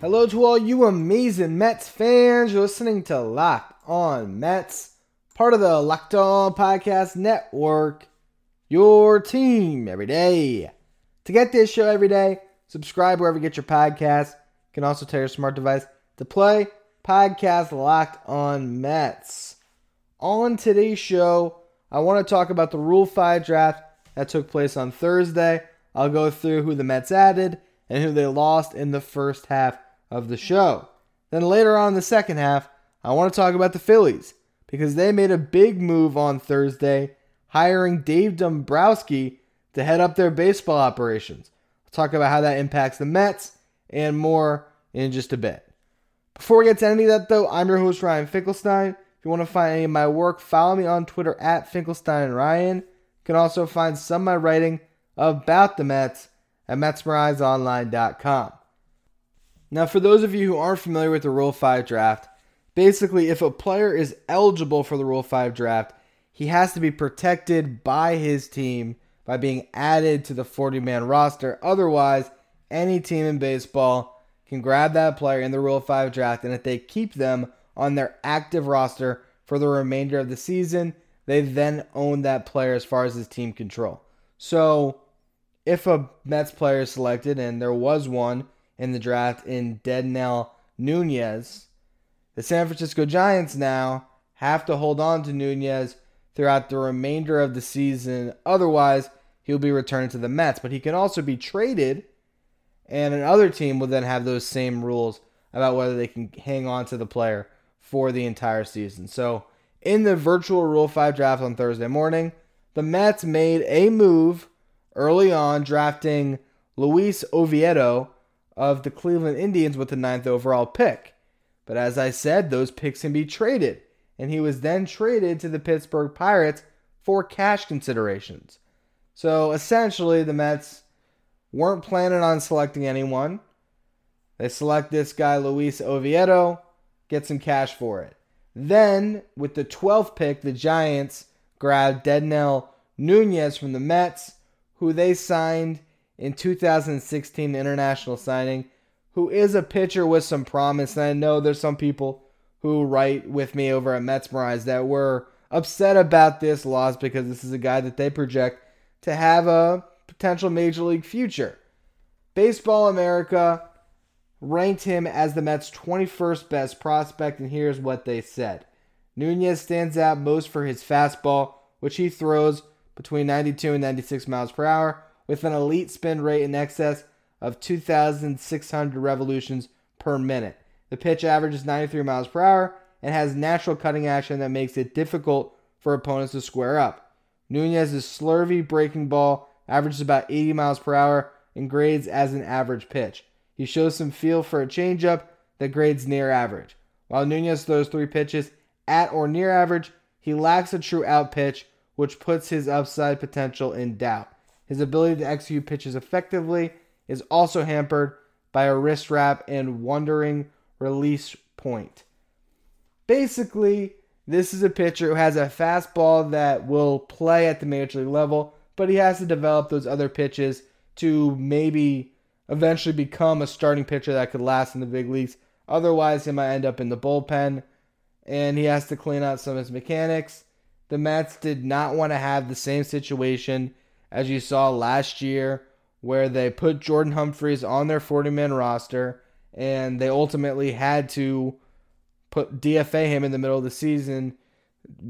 Hello to all you amazing Mets fans. You're listening to Locked On Mets, part of the Locked On Podcast Network, your team every day. To get this show every day, subscribe wherever you get your podcast. You can also tell your smart device to play podcast Locked On Mets. On today's show, I want to talk about the Rule 5 draft that took place on Thursday. I'll go through who the Mets added and who they lost in the first half of the show. Then later on in the second half, I want to talk about the Phillies because they made a big move on Thursday, hiring Dave Dombrowski to head up their baseball operations. I'll talk about how that impacts the Mets and more in just a bit. Before we get to any of that, though, I'm your host, Ryan Finkelstein. If you want to find any of my work, follow me on Twitter at FinkelsteinRyan. You can also find some of my writing about the Mets at MetsMerizedOnline.com. Now, for those of you who aren't familiar with the Rule 5 draft, basically, if a player is eligible for the Rule 5 draft, he has to be protected by his team by being added to the 40 man roster. Otherwise, any team in baseball can grab that player in the Rule 5 draft, and if they keep them on their active roster for the remainder of the season, they then own that player as far as his team control. So, if a Mets player is selected, and there was one, in the draft in Dedniel Nunez. The San Francisco Giants now have to hold on to Nunez throughout the remainder of the season. Otherwise, he'll be returned to the Mets. But he can also be traded, and another team will then have those same rules about whether they can hang on to the player for the entire season. So, in the virtual Rule 5 draft on Thursday morning, the Mets made a move early on, drafting Luis Oviedo of the Cleveland Indians with the ninth overall pick. But as I said, those picks can be traded, and he was then traded to the Pittsburgh Pirates for cash considerations. So essentially, the Mets weren't planning on selecting anyone. They select this guy, Luis Oviedo, get some cash for it. Then, with the 12th pick, the Giants grabbed Dedniel Nunez from the Mets, who they signed in 2016 international signing, who is a pitcher with some promise. And I know there's some people who write with me over at Metsmerized that were upset about this loss because this is a guy that they project to have a potential major league future. Baseball America ranked him as the Mets' 21st best prospect, and here's what they said Nunez stands out most for his fastball, which he throws between 92 and 96 miles per hour with an elite spin rate in excess of 2,600 revolutions per minute. The pitch averages 93 miles per hour and has natural cutting action that makes it difficult for opponents to square up. Nunez's slurvy breaking ball averages about 80 miles per hour and grades as an average pitch. He shows some feel for a changeup that grades near average. While Nunez throws three pitches at or near average, he lacks a true out pitch, which puts his upside potential in doubt. His ability to execute pitches effectively is also hampered by a wrist wrap and wandering release point. Basically, this is a pitcher who has a fastball that will play at the major league level, but he has to develop those other pitches to maybe eventually become a starting pitcher that could last in the big leagues. Otherwise, he might end up in the bullpen and he has to clean out some of his mechanics. The Mets did not want to have the same situation as you saw last year, where they put Jordan Humphreys on their 40 man roster and they ultimately had to put DFA him in the middle of the season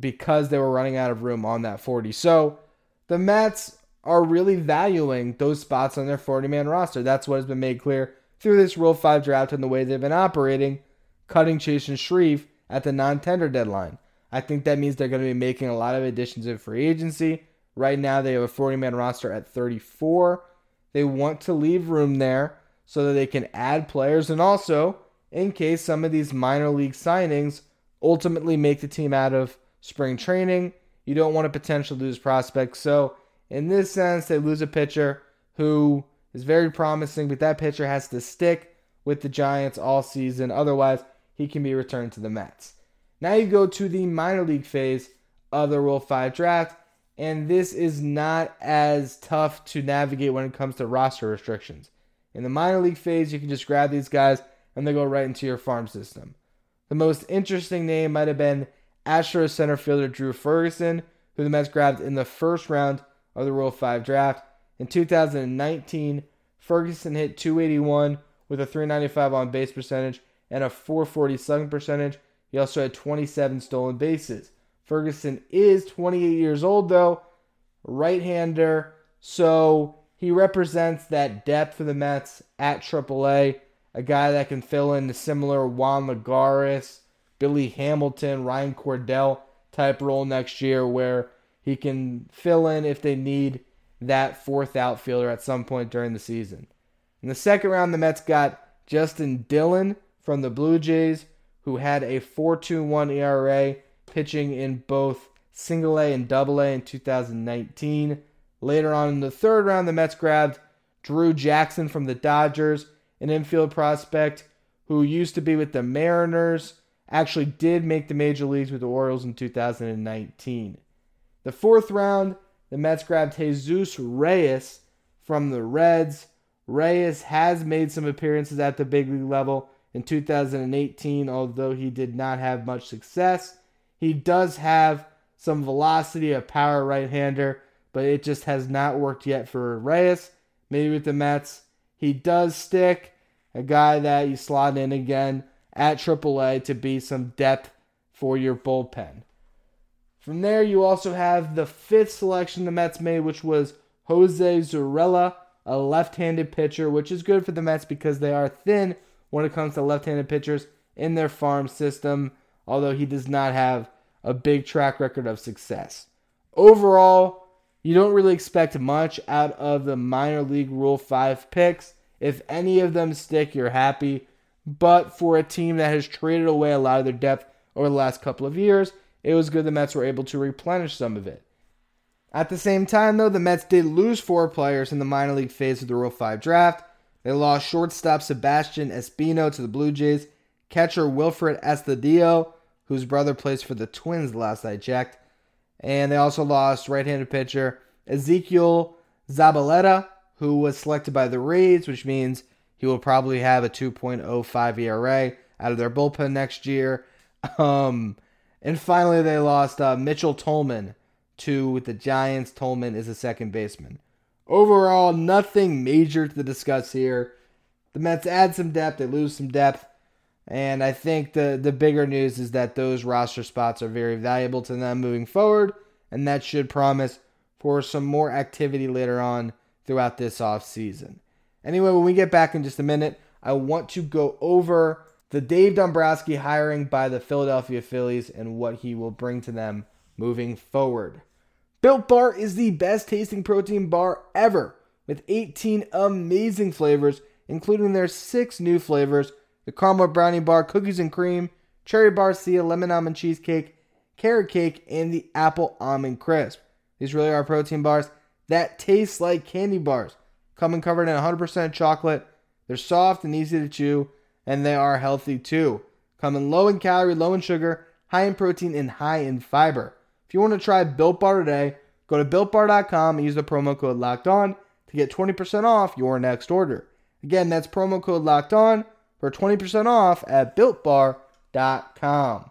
because they were running out of room on that 40. So the Mets are really valuing those spots on their 40 man roster. That's what has been made clear through this Rule 5 draft and the way they've been operating, cutting Chasen Shreve at the non tender deadline. I think that means they're going to be making a lot of additions in free agency. Right now, they have a 40 man roster at 34. They want to leave room there so that they can add players and also in case some of these minor league signings ultimately make the team out of spring training. You don't want to potentially lose prospects. So, in this sense, they lose a pitcher who is very promising, but that pitcher has to stick with the Giants all season. Otherwise, he can be returned to the Mets. Now you go to the minor league phase of the Rule 5 draft, and this is not as tough to navigate when it comes to roster restrictions. In the minor league phase, you can just grab these guys and they go right into your farm system. The most interesting name might have been Astros center fielder Drew Ferguson, who the Mets grabbed in the first round of the Rule 5 draft. In 2019, Ferguson hit 281 with a 395 on base percentage and a 440 slugging percentage. He also had 27 stolen bases. Ferguson is 28 years old, though, right hander, so he represents that depth for the Mets at AAA. A guy that can fill in the similar Juan Lagares, Billy Hamilton, Ryan Cordell type role next year, where he can fill in if they need that fourth outfielder at some point during the season. In the second round, the Mets got Justin Dillon from the Blue Jays, who had a 4.21 ERA, pitching in both single A and double A in 2019. Later on in the third round, the Mets grabbed Drew Jackson from the Dodgers, an infield prospect who used to be with the Mariners, actually did make the major leagues with the Orioles in 2019. The fourth round, the Mets grabbed Jesus Reyes from the Reds. Reyes has made some appearances at the big league level in 2018, although he did not have much success. He does have some velocity, a power right hander, but it just has not worked yet for Reyes. Maybe with the Mets, he does stick. A guy that you slot in again at AAA to be some depth for your bullpen. From there, you also have the fifth selection the Mets made, which was Jose Zurella, a left handed pitcher, which is good for the Mets because they are thin when it comes to left handed pitchers in their farm system, although he does not have a big track record of success. Overall, you don't really expect much out of the minor league Rule 5 picks. If any of them stick, you're happy. But for a team that has traded away a lot of their depth over the last couple of years, it was good the Mets were able to replenish some of it. At the same time, though, the Mets did lose four players in the minor league phase of the Rule 5 draft. They lost shortstop Sebastian Espino to the Blue Jays, catcher Wilfred Astudillo, whose brother plays for the Twins last I checked, and they also lost right handed pitcher Ezekiel Zabaleta, who was selected by the Rays, which means he will probably have a 2.05 ERA out of their bullpen next year. Um, and finally, they lost uh, Mitchell Tolman to the Giants. Tolman is a second baseman. Overall, nothing major to discuss here. The Mets add some depth, they lose some depth. And I think the, the bigger news is that those roster spots are very valuable to them moving forward, and that should promise for some more activity later on throughout this off season. Anyway, when we get back in just a minute, I want to go over the Dave Dombrowski hiring by the Philadelphia Phillies and what he will bring to them moving forward. Built Bar is the best tasting protein bar ever, with 18 amazing flavors, including their six new flavors the caramel brownie bar, cookies and cream, cherry barcia, lemon almond cheesecake, carrot cake, and the apple almond crisp. These really are protein bars that taste like candy bars. Come and covered in 100% chocolate. They're soft and easy to chew, and they are healthy too. Coming low in calorie, low in sugar, high in protein, and high in fiber. If you want to try Built Bar today, go to builtbar.com and use the promo code Locked On to get 20% off your next order. Again, that's promo code Locked On for 20% off at builtbar.com.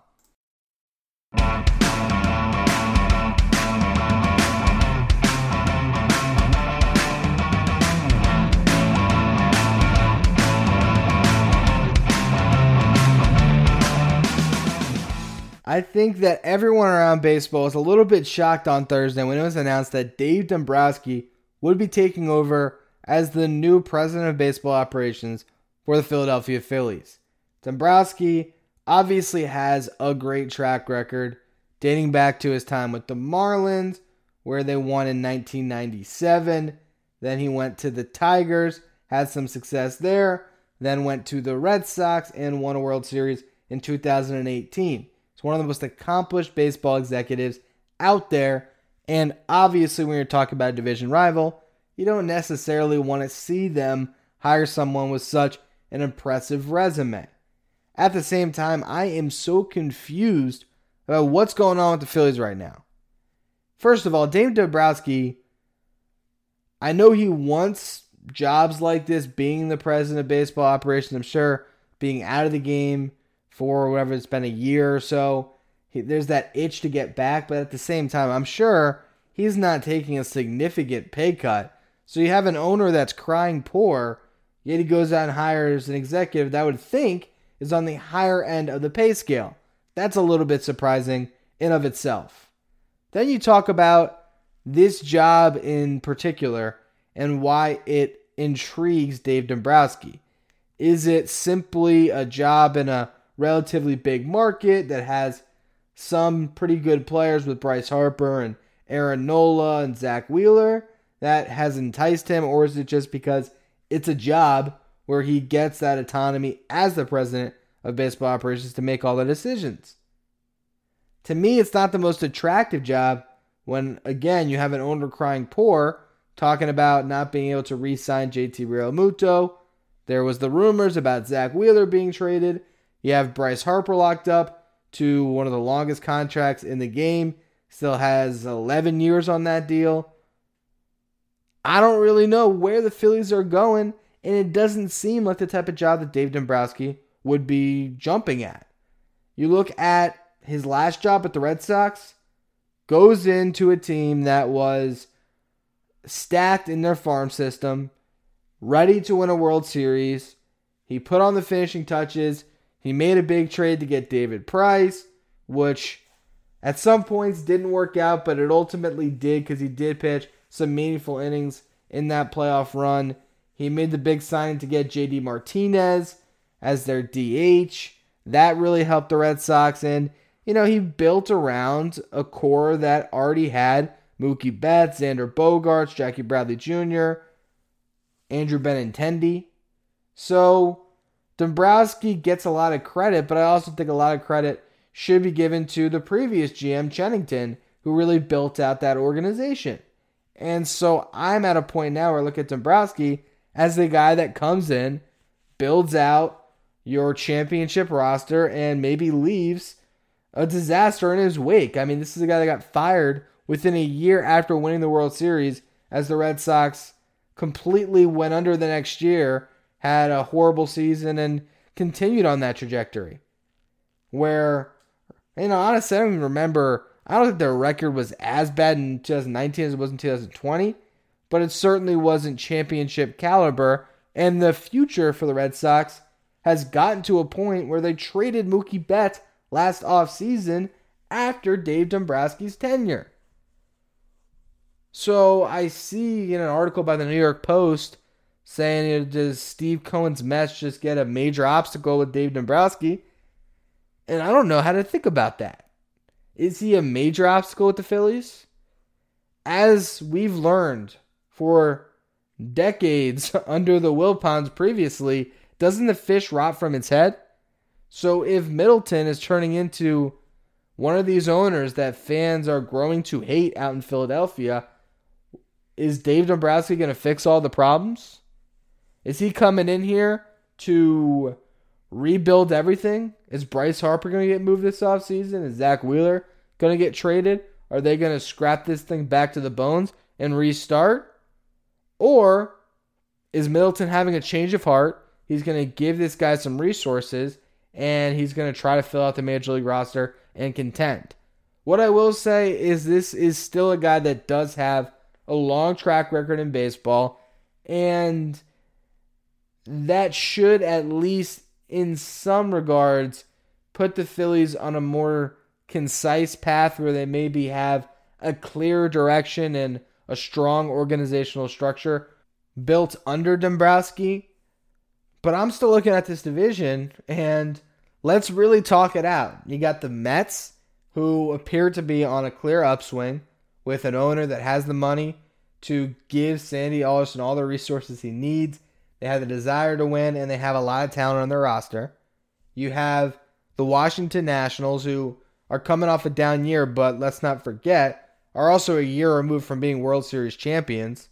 I think that everyone around baseball was a little bit shocked on Thursday when it was announced that Dave Dombrowski would be taking over as the new president of baseball operations for the Philadelphia Phillies. Dombrowski obviously has a great track record dating back to his time with the Marlins, where they won in 1997. Then he went to the Tigers, had some success there. then went to the Red Sox and won a World Series in 2018. He's one of the most accomplished baseball executives out there. And obviously, when you're talking about a division rival, you don't necessarily want to see them hire someone with such an impressive resume. At the same time, I am so confused about what's going on with the Phillies right now. First of all, Dave Dombrowski, I know he wants jobs like this, being the president of baseball operations. I'm sure being out of the game for whatever it's been a year or so, he, there's that itch to get back. But at the same time, I'm sure he's not taking a significant pay cut. So you have an owner that's crying poor, yet he goes out and hires an executive that would think is on the higher end of the pay scale. That's a little bit surprising in of itself. Then you talk about this job in particular and why it intrigues Dave Dombrowski. Is it simply a job in a relatively big market that has some pretty good players with Bryce Harper and Aaron Nola and Zack Wheeler that has enticed him, or is it just because it's a job where he gets that autonomy as the president of baseball operations to make all the decisions. To me, it's not the most attractive job when, again, you have an owner crying poor, talking about not being able to re sign JT Realmuto. There was the rumors about Zack Wheeler being traded. You have Bryce Harper locked up to one of the longest contracts in the game, still has 11 years on that deal. I don't really know where the Phillies are going, and it doesn't seem like the type of job that Dave Dombrowski would be jumping at. You look at his last job at the Red Sox, goes into a team that was stacked in their farm system, ready to win a World Series. He put on the finishing touches. He made a big trade to get David Price, which at some points didn't work out, but it ultimately did because he did pitch some meaningful innings in that playoff run. He made the big signing to get JD Martinez as their DH. That really helped the Red Sox. And, you know, he built around a core that already had Mookie Betts, Xander Bogaerts, Jackie Bradley Jr., Andrew Benintendi. So Dombrowski gets a lot of credit, but I also think a lot of credit should be given to the previous GM, Cherington, who really built out that organization. And so I'm at a point now where I look at Dombrowski as the guy that comes in, builds out your championship roster, and maybe leaves a disaster in his wake. I mean, this is a guy that got fired within a year after winning the World Series as the Red Sox completely went under the next year, had a horrible season, and continued on that trajectory. Where, know, honestly, I don't even remember. I don't think their record was as bad in 2019 as it was in 2020 but it certainly wasn't championship caliber. And the future for the Red Sox has gotten to a point where they traded Mookie Betts last offseason after Dave Dombrowski's tenure. So I see in an article by the New York Post saying, does Steve Cohen's Mets just get a major obstacle with Dave Dombrowski? And I don't know how to think about that. Is he a major obstacle with the Phillies? As we've learned for decades under the Wilpons previously, doesn't the fish rot from its head? So if Middleton is turning into one of these owners that fans are growing to hate out in Philadelphia, is Dave Dombrowski going to fix all the problems? Is he coming in here to rebuild everything? Is Bryce Harper going to get moved this offseason? Is Zack Wheeler going to get traded? Are they going to scrap this thing back to the bones and restart? Or is Middleton having a change of heart? He's going to give this guy some resources and he's going to try to fill out the major league roster and contend. What I will say is this is still a guy that does have a long track record in baseball and that should at least in some regards put the Phillies on a more concise path where they maybe have a clear direction and a strong organizational structure built under Dombrowski. But I'm still looking at this division, and let's really talk it out. You got the Mets, who appear to be on a clear upswing with an owner that has the money to give Sandy Alderson all the resources he needs. They have the desire to win, and they have a lot of talent on their roster. You have the Washington Nationals, who are coming off a down year, but let's not forget, are also a year removed from being World Series champions.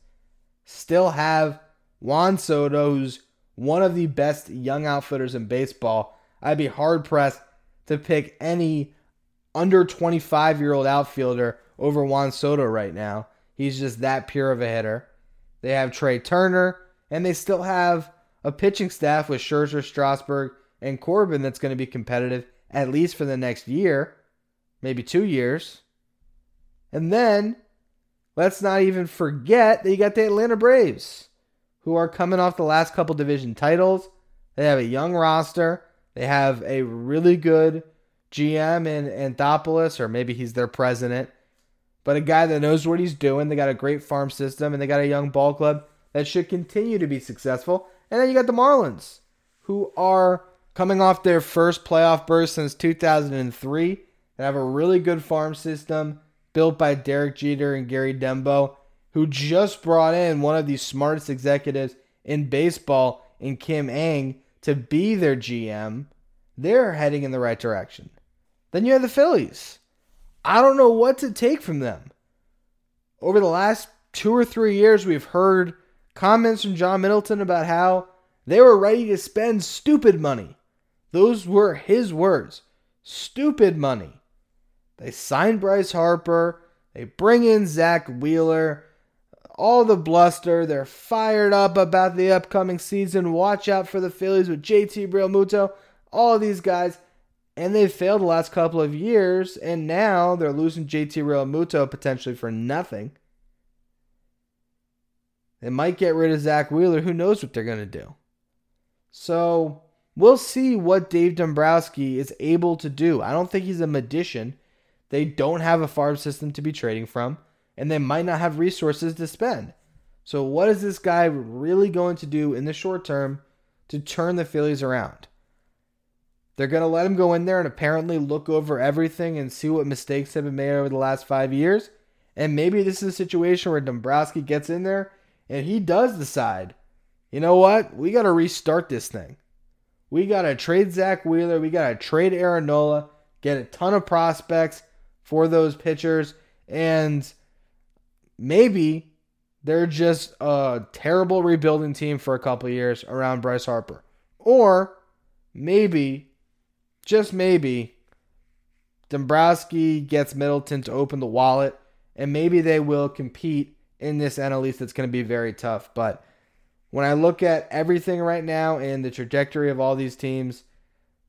Still have Juan Soto, who's one of the best young outfitters in baseball. I'd be hard pressed to pick any under 25 year old outfielder over Juan Soto right now. He's just that pure of a hitter. They have Trea Turner, and they still have a pitching staff with Scherzer, Strasburg, and Corbin that's going to be competitive at least for the next year, maybe two years. And then let's not even forget that you got the Atlanta Braves, who are coming off the last couple division titles. They have a young roster. They have a really good GM in Anthopoulos, or maybe he's their president, but a guy that knows what he's doing. They got a great farm system, and they got a young ball club that should continue to be successful. And then you got the Marlins, who are coming off their first playoff burst since 2003 and have a really good farm system built by Derek Jeter and Gary Denbo, who just brought in one of the smartest executives in baseball in Kim Ng to be their GM. They're heading in the right direction. Then you have the Phillies. I don't know what to take from them. Over the last two or three years, we've heard comments from John Middleton about how they were ready to spend stupid money. Those were his words stupid money. They signed Bryce Harper, they bring in Zack Wheeler, all the bluster. They're fired up about the upcoming season. Watch out for the Phillies with JT Realmuto, all of these guys. And they failed the last couple of years, and now they're losing JT Realmuto potentially for nothing. They might get rid of Zack Wheeler. Who knows what they're going to do? So we'll see what Dave Dombrowski is able to do. I don't think he's a magician. They don't have a farm system to be trading from, and they might not have resources to spend. So, what is this guy really going to do in the short term to turn the Phillies around? They're going to let him go in there and apparently look over everything and see what mistakes have been made over the last five years. And maybe this is a situation where Dombrowski gets in there and he does decide, you know what? We got to restart this thing. We got to trade Zack Wheeler. We got to trade Aaron Nola, get a ton of prospects for those pitchers. And maybe they're just a terrible rebuilding team for a couple years around Bryce Harper. Or maybe, just maybe, Dombrowski gets Middleton to open the wallet, and maybe they will compete in this NL East that's going to be very tough. But when I look at everything right now and the trajectory of all these teams,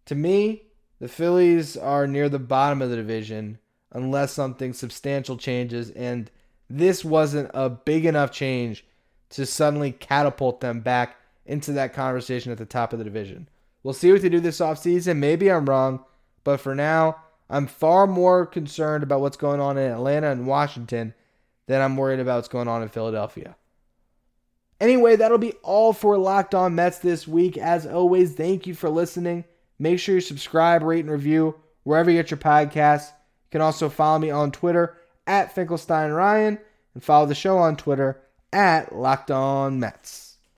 to me, the Phillies are near the bottom of the division unless something substantial changes. And this wasn't a big enough change to suddenly catapult them back into that conversation at the top of the division. We'll see what they do this offseason. Maybe I'm wrong, but for now, I'm far more concerned about what's going on in Atlanta and Washington than I'm worried about what's going on in Philadelphia. Anyway, that'll be all for Locked On Mets this week. As always, thank you for listening. Make sure you subscribe, rate, and review wherever you get your podcasts. You can also follow me on Twitter at Finkelstein Ryan and follow the show on Twitter at Locked On Mets.